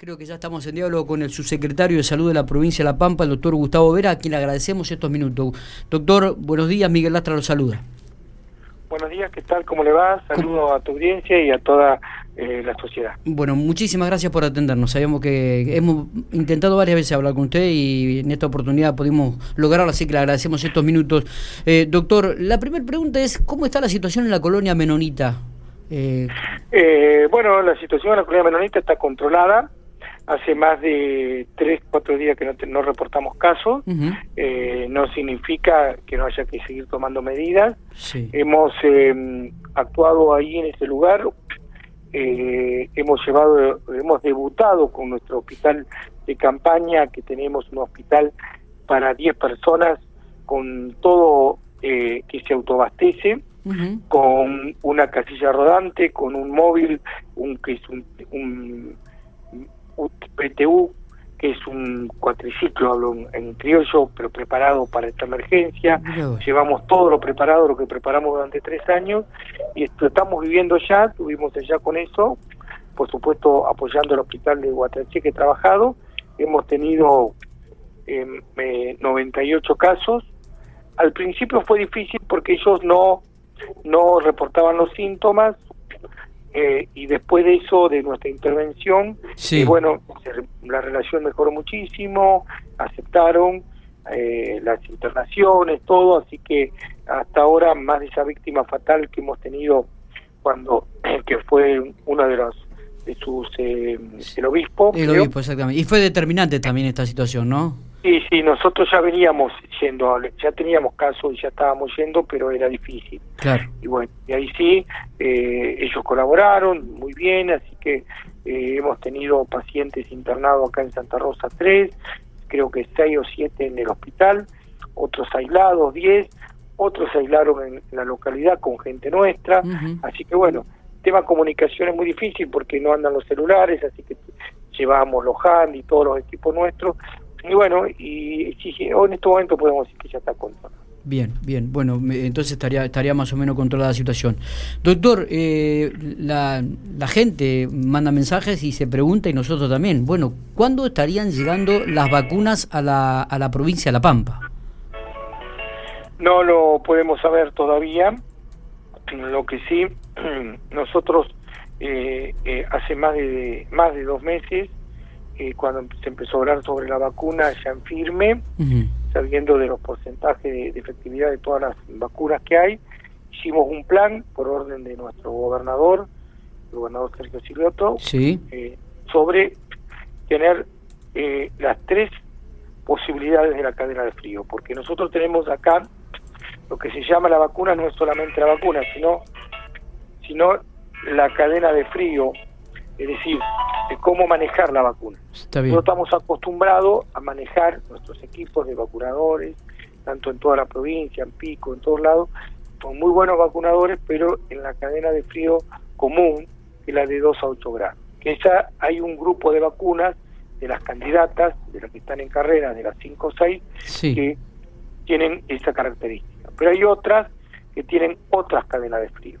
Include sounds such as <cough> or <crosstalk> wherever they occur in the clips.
Creo que ya estamos en diálogo con el subsecretario de Salud de la provincia de La Pampa, el doctor Gustavo Vera, a quien le agradecemos estos minutos. Doctor, buenos días, Miguel Lastra lo saluda. Buenos días, ¿qué tal? ¿Cómo le va? Saludo a tu audiencia y a toda eh, la sociedad. Bueno, muchísimas gracias por atendernos. Sabemos que hemos intentado varias veces hablar con usted y en esta oportunidad pudimos lograrlo, así que le agradecemos estos minutos. Eh, doctor, la primera pregunta es, ¿cómo está la situación en la colonia menonita? Eh... Eh, bueno, la situación en la colonia menonita está controlada hace más de tres, cuatro días que no, reportamos casos, eh, no significa que no haya que seguir tomando medidas. Hemos eh, actuado ahí en ese lugar, eh, hemos llevado, hemos debutado con nuestro hospital de campaña, que tenemos un hospital para 10 personas con todo que se autoabastece. con una casilla rodante, con un móvil, un que es un PTU, que es un cuatriciclo, hablo en, criollo, pero preparado para esta emergencia. Llevamos todo lo preparado, lo que preparamos durante tres años, y esto estamos viviendo ya, estuvimos allá con eso, por supuesto apoyando el hospital de Guatraché que he trabajado. Hemos tenido eh, 98 casos. Al principio fue difícil porque ellos no, no reportaban los síntomas, eh, y después de eso, de nuestra intervención, sí. Eh, bueno, la relación mejoró muchísimo, aceptaron eh, las internaciones, todo, así que hasta ahora más de esa víctima fatal que hemos tenido cuando, <clears throat> que fue uno de los de sus, el obispo. El obispo, exactamente. Y fue determinante también esta situación, ¿no? Sí, sí, nosotros ya veníamos yendo, ya teníamos casos y ya estábamos yendo, pero era difícil. Claro. Y bueno, y ahí sí, eh, ellos colaboraron muy bien, así que eh, hemos tenido pacientes internados acá en Santa Rosa 3, creo que 6 o 7 en el hospital, otros aislados 10, otros se aislaron en, la localidad con gente nuestra, así que bueno, tema comunicación es muy difícil porque no andan los celulares, así que llevamos los hand y todos los equipos nuestros, y bueno, y, en este momento podemos decir que ya está controlado. Bien, bien. Bueno, entonces estaría estaría más o menos controlada la situación. Doctor, eh, la, la gente manda mensajes y se pregunta, y nosotros también, bueno, ¿cuándo estarían llegando las vacunas a la, a la provincia de La Pampa? No lo podemos saber todavía. Lo que sí, <clears throat> nosotros eh, eh, hace más de, más de dos meses cuando se empezó a hablar sobre la vacuna ya en firme, sabiendo de los porcentajes de, efectividad de todas las vacunas que hay, hicimos un plan por orden de nuestro gobernador, el gobernador Sergio Silvioto, eh, sobre tener eh, las tres posibilidades de la cadena de frío, porque nosotros tenemos acá lo que se llama la vacuna, no es solamente la vacuna, sino, sino la cadena de frío, es decir, de cómo manejar la vacuna. Nosotros estamos acostumbrados a manejar nuestros equipos de vacunadores, tanto en toda la provincia, en Pico, en todos lados, son muy buenos vacunadores, pero en la cadena de frío común, que es la de 2 a 8 grados. Que ya hay un grupo de vacunas de las candidatas, de las que están en carrera, de las 5 o 6, que tienen esa característica. Pero hay otras que tienen otras cadenas de frío.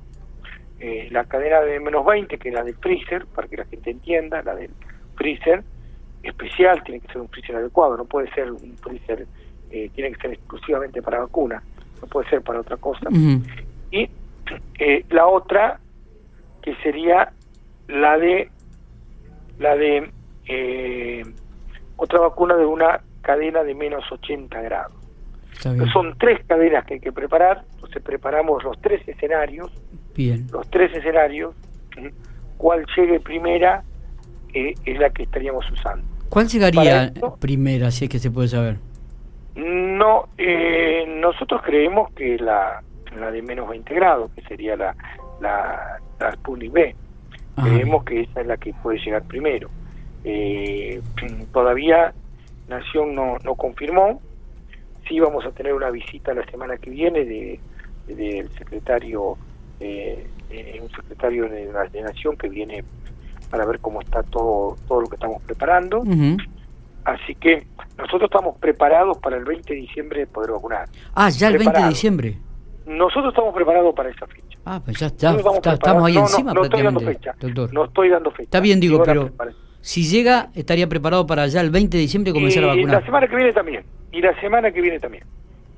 Eh, la cadena de menos 20, que es la del freezer, para que la gente entienda, la del freezer especial, tiene que ser un freezer adecuado, no puede ser un freezer, eh, tiene que ser exclusivamente para vacuna, no puede ser para otra cosa. Y eh, la otra, que sería la de la de otra vacuna de una cadena de menos 80 grados. Son tres cadenas que hay que preparar, entonces preparamos los tres escenarios, los tres escenarios, cuál llegue primera eh, es la que estaríamos usando. ¿Cuál llegaría primera, si es que se puede saber? No, eh, nosotros creemos que la, la de menos 20 grados, que sería la, la, la Sputnik B. Ah, creemos que esa es la que puede llegar primero. Eh, todavía Nación no, no confirmó. Sí vamos a tener una visita la semana que viene de del secretario eh, un secretario de la Nación que viene para ver cómo está todo, todo lo que estamos preparando. Así que nosotros estamos preparados para el 20 de diciembre de poder vacunar. Ah, ya el 20 de diciembre. Nosotros estamos preparados para esa fecha. Ah, pues ya, estamos ahí encima no, estoy dando fecha, doctor. No estoy dando fecha. Está bien, digo, pero Si llega, estaría preparado para ya el 20 de diciembre comenzar a vacunar. La semana que viene también. Y la semana que viene también.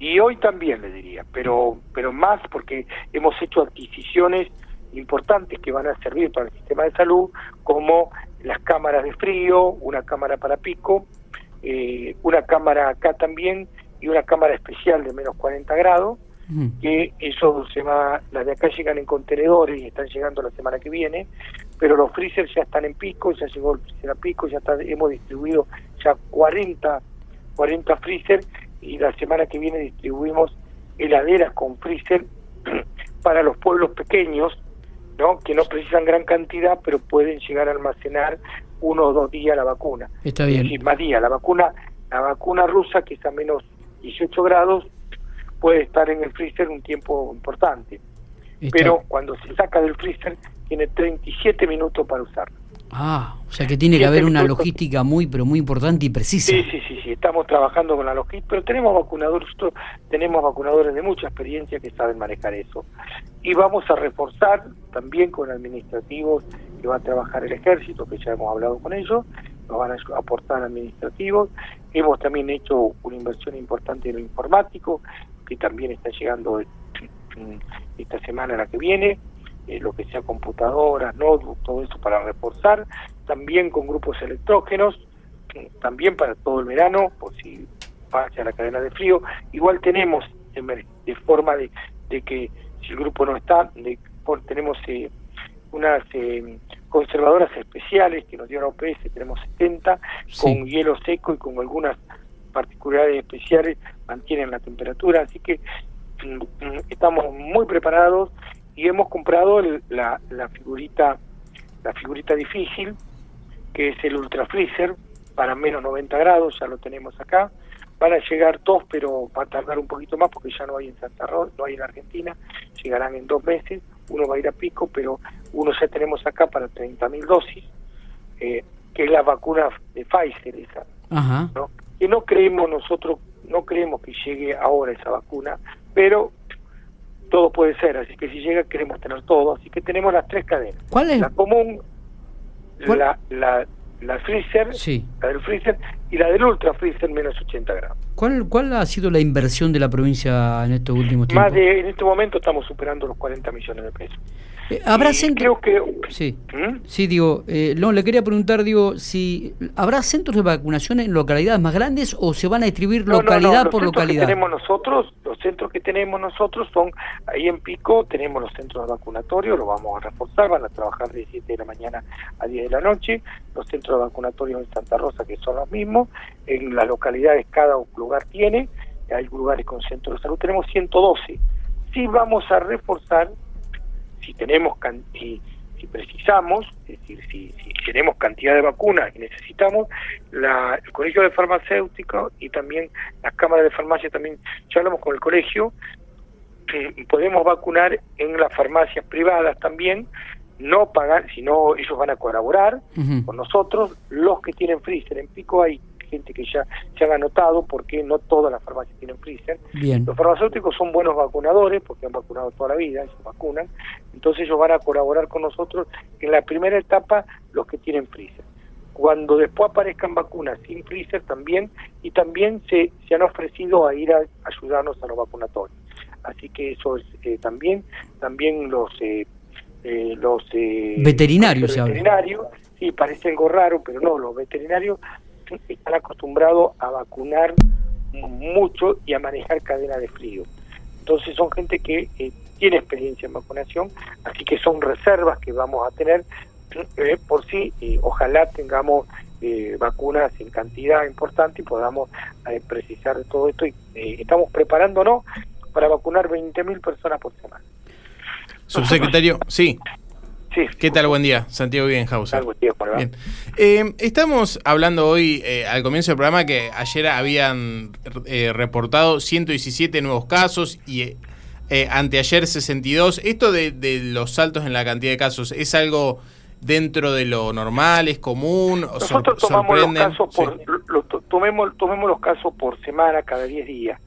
Y hoy también le diría, pero pero más porque hemos hecho adquisiciones importantes que van a servir para el sistema de salud, como las cámaras de frío, una cámara para pico, eh, una cámara acá también y una cámara especial de menos 40 grados, que eso se va, las de acá llegan en contenedores y están llegando la semana que viene, pero los freezers ya están en pico, ya llegó el freezer a pico, ya está, hemos distribuido ya 40, 40 freezer y la semana que viene distribuimos heladeras con freezer <clears throat> para los pueblos pequeños, ¿no? que no precisan gran cantidad, pero pueden llegar a almacenar uno o dos días la vacuna. Está bien. Es decir, más días. La vacuna, la vacuna rusa, que es a menos 18 grados, puede estar en el freezer un tiempo importante. Pero cuando se saca del freezer, tiene 37 minutos para usarlo. Ah, o sea que tiene que haber una logística muy, pero muy importante y precisa. Sí, sí, sí, sí, estamos trabajando con la logística, pero tenemos vacunadores, tenemos vacunadores de mucha experiencia que saben manejar eso. Y vamos a reforzar también con administrativos que va a trabajar el ejército, que ya hemos hablado con ellos, nos van a aportar administrativos. Hemos también hecho una inversión importante en lo informático, que también está llegando esta semana la que viene eh, lo que sea computadoras, notebook, todo eso para reforzar, también con grupos electrógenos, también para todo el verano, por si pasa la cadena de frío. Igual tenemos de forma de, que si el grupo no está, de, tenemos eh, unas eh, conservadoras especiales que nos dieron OPS, tenemos 70, con hielo seco y con algunas particularidades especiales mantienen la temperatura, así que mm, mm, estamos muy preparados y hemos comprado la, la figurita la figurita difícil que es el ultra freezer para menos 90 grados ya lo tenemos acá. Van a llegar dos pero va a tardar un poquito más porque ya no hay en Santa Rosa no hay en Argentina. Llegarán en dos meses. Uno va a ir a pico pero uno ya tenemos acá para 30.000 dosis eh, que es la vacuna de Pfizer esa ¿no? que no creemos nosotros no creemos que llegue ahora esa vacuna pero todo puede ser, así que si llega queremos tener todo, así que tenemos las tres cadenas. ¿Cuál es? La común, la, la, la freezer, sí. la del freezer y la del ultra freezer menos 80 grados. ¿Cuál, ¿Cuál ha sido la inversión de la provincia en estos últimos tiempos? Más de, en este momento estamos superando los 40 millones de pesos. Eh, ¿Habrá centros? que... Sí, ¿Mm? sí digo, eh, no, le quería preguntar, digo, si ¿habrá centros de vacunación en localidades más grandes o se van a distribuir localidad por localidad? Que tenemos nosotros, los centros que tenemos nosotros son, ahí en Pico tenemos los centros vacunatorios, los vamos a reforzar, van a trabajar de 7 de la mañana a 10 de la noche, los centros vacunatorios en Santa Rosa que son los mismos, en las localidades cada lugar tiene, hay lugares con centros de salud, tenemos 112. Sí vamos a reforzar si tenemos si, si precisamos, es decir, si, tenemos cantidad de vacunas y necesitamos, la, el colegio de farmacéuticos y también las cámaras de farmacia también, ya hablamos con el colegio, podemos vacunar en las farmacias privadas también, no pagar, sino ellos van a colaborar con nosotros, los que tienen freezer, en Pico hay gente que ya se han anotado porque no todas las farmacias tienen freezer. Los farmacéuticos son buenos vacunadores porque han vacunado toda la vida, se vacunan, entonces ellos van a colaborar con nosotros en la primera etapa los que tienen freezer. Cuando después aparezcan vacunas sin freezer también, y también se, se han ofrecido a ir a ayudarnos a los vacunatorios. Así que eso es eh, también, también los... Eh, eh, los veterinarios, veterinarios sí parece algo raro pero no los veterinarios están acostumbrados a vacunar mucho y a manejar cadena de frío. Entonces son gente que eh, tiene experiencia en vacunación, así que son reservas que vamos a tener eh, por sí, y ojalá tengamos eh, vacunas en cantidad importante y podamos precisar de todo esto y estamos preparándonos para vacunar 20.000 personas por semana. Subsecretario, sí. ¿Qué tal? Buen día, Santiago Bienhauser. Bien. Eh, estamos hablando hoy, eh, al comienzo del programa, que ayer habían eh, reportado 117 nuevos casos y anteayer 62. ¿Esto de, los saltos en la cantidad de casos es algo dentro de lo normal, es común? Nosotros tomamos los casos por, tomemos, tomemos los casos por semana, cada 10 días.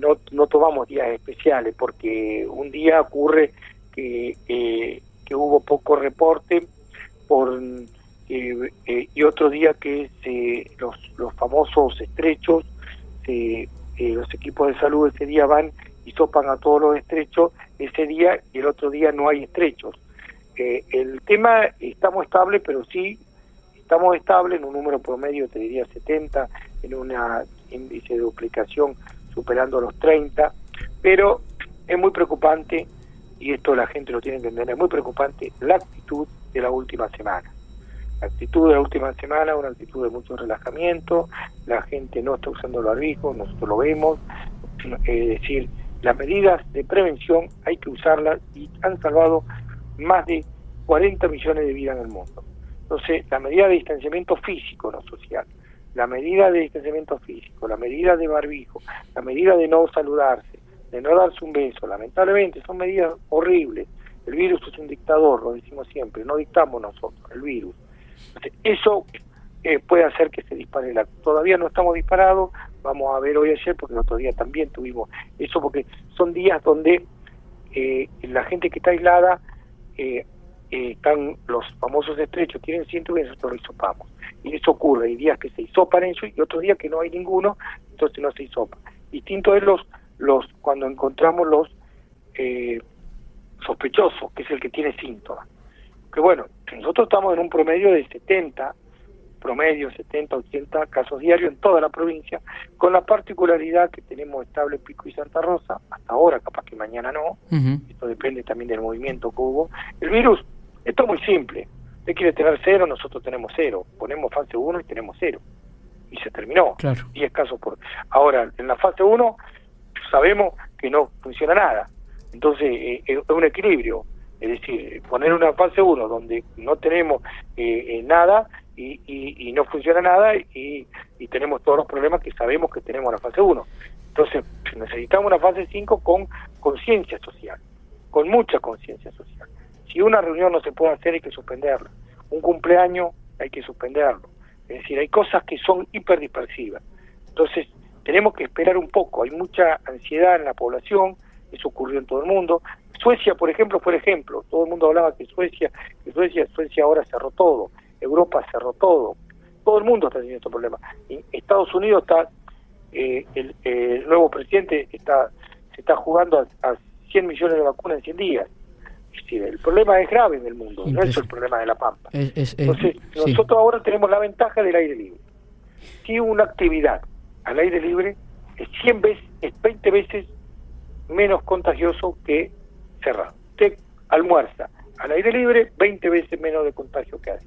no, no tomamos días especiales porque un día ocurre que que hubo poco reporte por y otro día que es los, los famosos estrechos, los equipos de salud ese día van y sopan a todos los estrechos ese día y el otro día no hay estrechos. el tema estamos estable, pero sí estamos estables en un número promedio, te diría 70, en un índice de duplicación superando los 30, pero es muy preocupante, y esto la gente lo tiene que entender, es muy preocupante la actitud de la última semana. La actitud de la última semana, una actitud de mucho relajamiento, la gente no está usando los arbijos, nosotros lo vemos, es decir, las medidas de prevención hay que usarlas y han salvado más de 40 millones de vidas en el mundo. Entonces, la medida de distanciamiento físico, no social, la medida de distanciamiento físico, la medida de barbijo, la medida de no saludarse, de no darse un beso, lamentablemente son medidas horribles. El virus es un dictador, lo decimos siempre, no dictamos nosotros, el virus. Entonces, eso eh, puede hacer que se dispare la... Todavía no estamos disparados, vamos a ver hoy ayer, porque el otro día también tuvimos eso, porque son días donde eh, la gente que está aislada eh, eh, están los famosos estrechos, tienen síntomas y nosotros lo hisopamos. Y eso ocurre, hay días que se hisopan eso y otros días que no hay ninguno, entonces no se hisopa. Distinto es los, los cuando encontramos los eh, sospechosos, que es el que tiene síntomas. Que bueno, nosotros estamos en un promedio de 70, promedio 70, 80 casos diarios en toda la provincia, con la particularidad que tenemos estable Pico y Santa Rosa, hasta ahora, capaz que mañana no, esto depende también del movimiento que hubo. El virus esto es muy simple. Usted quiere tener cero, nosotros tenemos cero. Ponemos fase 1 y tenemos cero. Y se terminó. Claro. 10 casos por... Ahora, en la fase 1 sabemos que no funciona nada. Entonces, eh, es un equilibrio. Es decir, poner una fase 1 donde no tenemos eh, eh, nada y, y, no funciona nada y, tenemos todos los problemas que sabemos que tenemos en la fase 1. Entonces, necesitamos una fase 5 con conciencia social, con mucha conciencia social. Si una reunión no se puede hacer, hay que suspenderla. Un cumpleaños, hay que suspenderlo. Es decir, hay cosas que son hiperdispersivas. Entonces, tenemos que esperar un poco. Hay mucha ansiedad en la población, eso ocurrió en todo el mundo. Suecia, por ejemplo, fue el ejemplo. Todo el mundo hablaba que Suecia, que Suecia, Suecia ahora cerró todo. Europa cerró todo. Todo el mundo está teniendo este problema. Estados Unidos está, eh, el, nuevo presidente está se está jugando a, a 100 millones de vacunas en 100 días el problema es grave en el mundo, no es el problema de la Pampa. Entonces, nosotros ahora tenemos la ventaja del aire libre. Si una actividad al aire libre es 100 veces, es 20 veces menos contagioso que cerrado. Usted almuerza al aire libre, 20 veces menos de contagio que hay.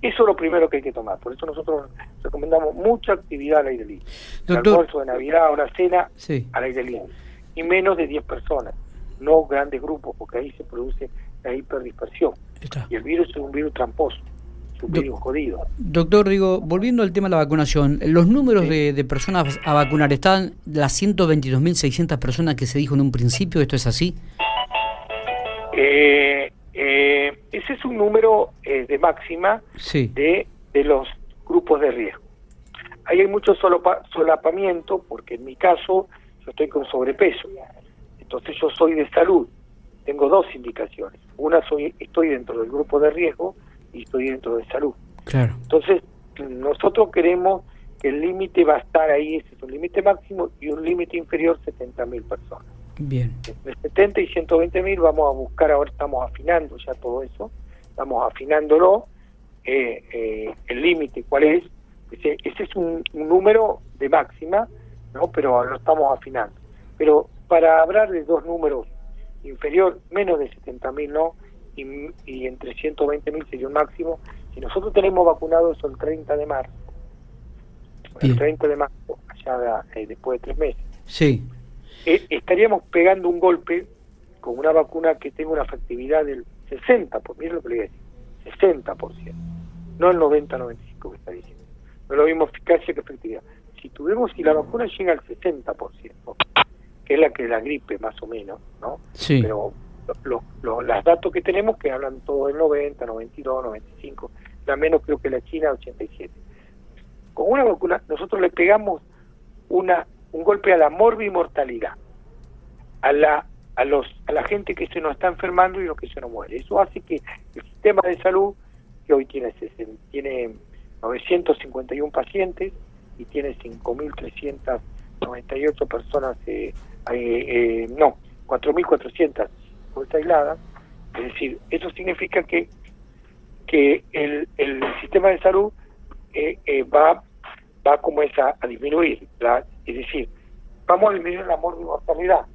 Eso es lo primero que hay que tomar. Por eso nosotros recomendamos mucha actividad al aire libre. almuerzo de Navidad, una cena al aire libre. Y menos de 10 personas no grandes grupos, porque ahí se produce la hiperdispersión. Y el virus es un virus tramposo, jodido. Doctor, digo, volviendo al tema de la vacunación, ¿los números de, personas a vacunar están las 122.600 personas que se dijo en un principio? ¿Esto es así? Eh, eh, ese es un número eh, de máxima de, de los grupos de riesgo. Ahí hay mucho solapamiento, porque en mi caso yo estoy con sobrepeso. Entonces yo soy de salud, tengo dos indicaciones. Una soy estoy dentro del grupo de riesgo y estoy dentro de salud. Claro. Entonces nosotros queremos que el límite va a estar ahí, ese es un límite máximo y un límite inferior 70 mil personas. Bien. De 70 y 120 mil vamos a buscar, ahora estamos afinando ya todo eso, estamos afinándolo, eh, eh, el límite cuál es, ese, ese es un, un, número de máxima, no pero lo estamos afinando. Pero para hablar de dos números inferior, menos de 70.000 no, y, entre 120.000 sería un máximo, si nosotros tenemos vacunado eso el 30 de marzo, el 30 de marzo, allá eh, después de tres meses, sí. Eh, estaríamos pegando un golpe con una vacuna que tenga una efectividad del 60%, por, lo que le voy a decir, 60%, no el 90-95% que está diciendo. No es lo mismo eficacia que efectividad. Si tuvimos, si la vacuna llega al 60%, que es la que la gripe más o menos, ¿no? Sí. Pero los los datos que tenemos que hablan todos del 90, 92, 95, la menos creo que la China 87. Con una vacuna nosotros le pegamos una un golpe a la morbimortalidad, a la a los a la gente que se nos está enfermando y los que se nos muere. Eso hace que el sistema de salud que hoy tiene, tiene 951 pacientes y tiene 5.398 personas, eh, eh, no, 4.400 aisladas. Es decir, eso significa que que el, el sistema de salud eh, eh, va va como es a, disminuir, la, es decir, vamos a disminuir la mortalidad,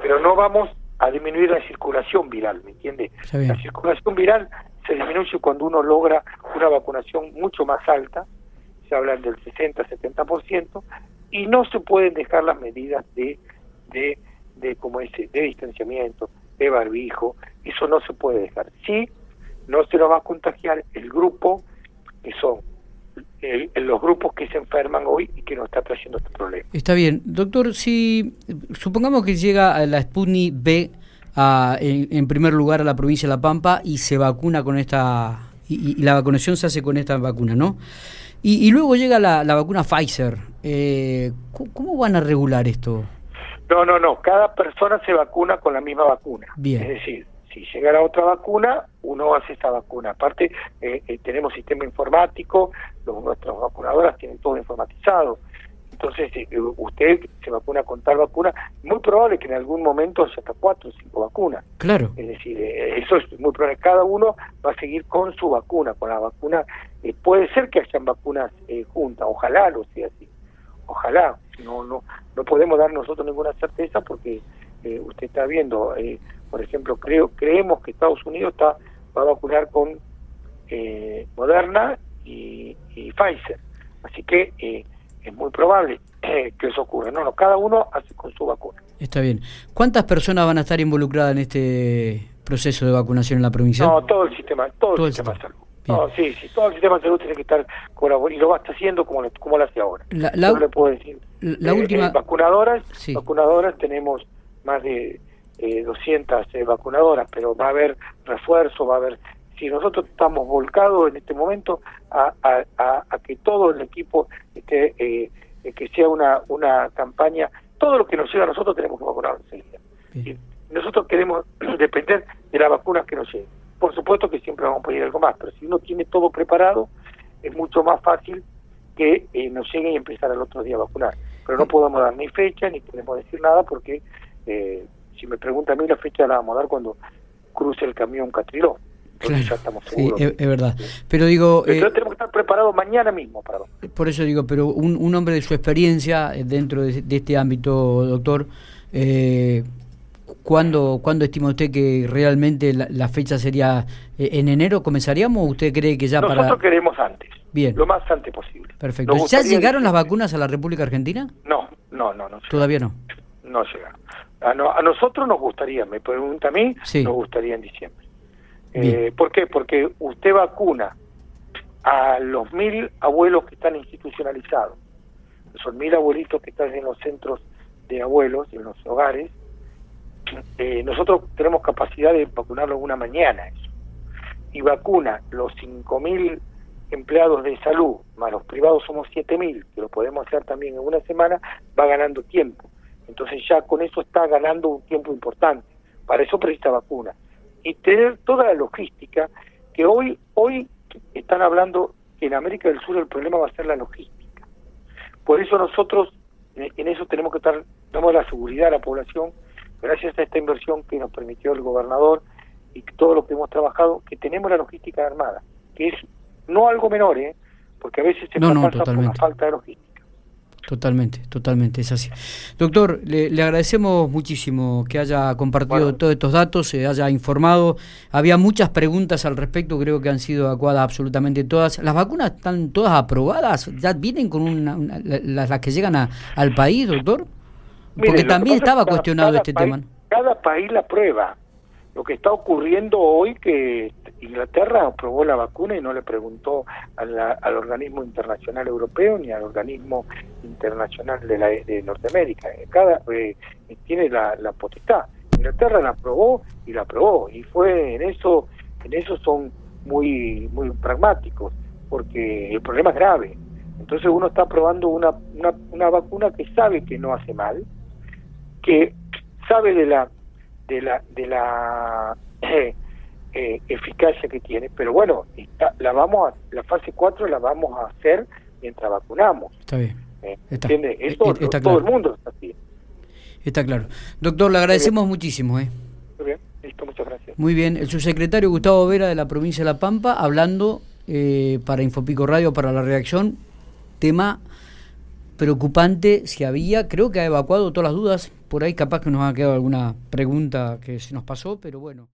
pero no vamos a disminuir la circulación viral, ¿me entiende? La circulación viral se disminuye cuando uno logra una vacunación mucho más alta, se habla del 60-70%, y no se pueden dejar las medidas de, de, de, como ese, de distanciamiento, de barbijo, eso no se puede dejar. Sí, no se lo va a contagiar el grupo que son los grupos que se enferman hoy y que nos está trayendo este problema. Está bien. Doctor, si supongamos que llega la Sputnik B a, en, primer lugar a la provincia de La Pampa y se vacuna con esta, y, la vacunación se hace con esta vacuna, ¿no? Y, luego llega la, vacuna Pfizer. Eh, ¿Cómo van a regular esto? No, no, no. Cada persona se vacuna con la misma vacuna. Bien. Es decir, si llega la otra vacuna, uno hace esa vacuna. Aparte, eh, eh, tenemos sistema informático, los, nuestras vacunadoras tienen todo informatizado. Entonces, eh, usted se vacuna con tal vacuna, muy probable que en algún momento haya hasta cuatro o cinco vacunas. Claro. Es decir, eso es muy probable. Cada uno va a seguir con su vacuna, con la vacuna. puede ser que hayan vacunas juntas, ojalá lo sea así. Ojalá. No, no, no podemos dar nosotros ninguna certeza porque usted está viendo por ejemplo, creo creemos que Estados Unidos está va a vacunar con eh, Moderna y, Pfizer. Así que eh, es muy probable que eso ocurra. No, no, cada uno hace con su vacuna. Está bien. ¿Cuántas personas van a estar involucradas en este proceso de vacunación en la provincia? No, todo el sistema, todo, el sistema, de salud. No, sí, sí, todo el sistema de salud tiene que estar colaborando y lo va a estar haciendo como, lo, como lo hace ahora. La, no le puedo decir. La eh, última... vacunadoras, vacunadoras tenemos más de eh, 200 eh, vacunadoras, pero va a haber refuerzo, va a haber... Si nosotros estamos volcados en este momento a, a, que todo el equipo esté, eh, que sea una, una campaña, todo lo que nos llega a nosotros tenemos que vacunar enseguida. Nosotros queremos <clears throat> depender de las vacunas que nos lleguen. Por supuesto que siempre vamos a pedir algo más, pero si uno tiene todo preparado, es mucho más fácil que eh, nos lleguen y empezar al otro día a vacunar. Pero no podemos dar ni fecha, ni podemos decir nada porque eh, si me pregunta a mí, la fecha la vamos a dar cuando cruce el camión Catriló. Claro, ya estamos seguros. Sí, es, verdad. Pero digo... Eh, tenemos que estar preparados mañana mismo para... Por eso digo, pero un, un hombre de su experiencia eh, dentro de, este ámbito, doctor, eh, ¿cuándo, ¿cuándo estima usted que realmente la, fecha sería eh, en enero? ¿Comenzaríamos o usted cree que ya para...? Nosotros queremos antes. Bien. Lo más antes posible. Perfecto. ¿Ya llegaron las vacunas a la República Argentina? No, no, no. no Todavía no. No llegaron. A, nosotros nos gustaría, me pregunta a mí, nos gustaría en diciembre. Eh, ¿Por qué? Porque usted vacuna a los mil abuelos que están institucionalizados, son mil abuelitos que están en los centros de abuelos, en los hogares, eh, nosotros tenemos capacidad de vacunarlo una mañana eso. Y vacuna los cinco mil empleados de salud, más los privados somos siete mil, que lo podemos hacer también en una semana, va ganando tiempo. Entonces ya con eso está ganando un tiempo importante. Para eso precisa vacuna. Y tener toda la logística, que hoy, hoy están hablando que en América del Sur el problema va a ser la logística. Por eso nosotros en eso tenemos que estar, damos la seguridad a la población, gracias a esta inversión que nos permitió el gobernador y todo lo que hemos trabajado, que tenemos la logística armada, que es no algo menor, ¿eh? porque a veces se pasa por una falta de logística. Totalmente, totalmente, es así. Doctor, le, agradecemos muchísimo que haya compartido todos estos datos, se haya informado. Había muchas preguntas al respecto, creo que han sido adecuadas absolutamente todas. ¿Las vacunas están todas aprobadas? ¿Ya vienen con una, las, que llegan al país, doctor? Porque también estaba cuestionado este tema. Cada país la prueba. Lo que está ocurriendo hoy que Inglaterra aprobó la vacuna y no le preguntó al organismo internacional europeo ni al organismo internacional de, la, de Norteamérica. Cada eh, tiene la, potestad. Inglaterra la aprobó y la aprobó y fue en eso en eso son muy muy pragmáticos porque el problema es grave. Entonces uno está probando una, una, una vacuna que sabe que no hace mal, que sabe de la de la de la <clears throat> eh, eficacia que tiene. Pero bueno, la vamos a, la fase 4 la vamos a hacer mientras vacunamos. Está bien. Eh, está, Eso está todo el mundo está así. Está claro. Doctor, le agradecemos muchísimo. ¿eh? Muy bien, listo, muchas gracias. Muy bien, el subsecretario Gustavo Vera de la provincia de La Pampa hablando eh, para Infopico Radio, para la reacción, tema preocupante si había, creo que ha evacuado todas las dudas, por ahí capaz que nos ha quedado alguna pregunta que se nos pasó, pero bueno.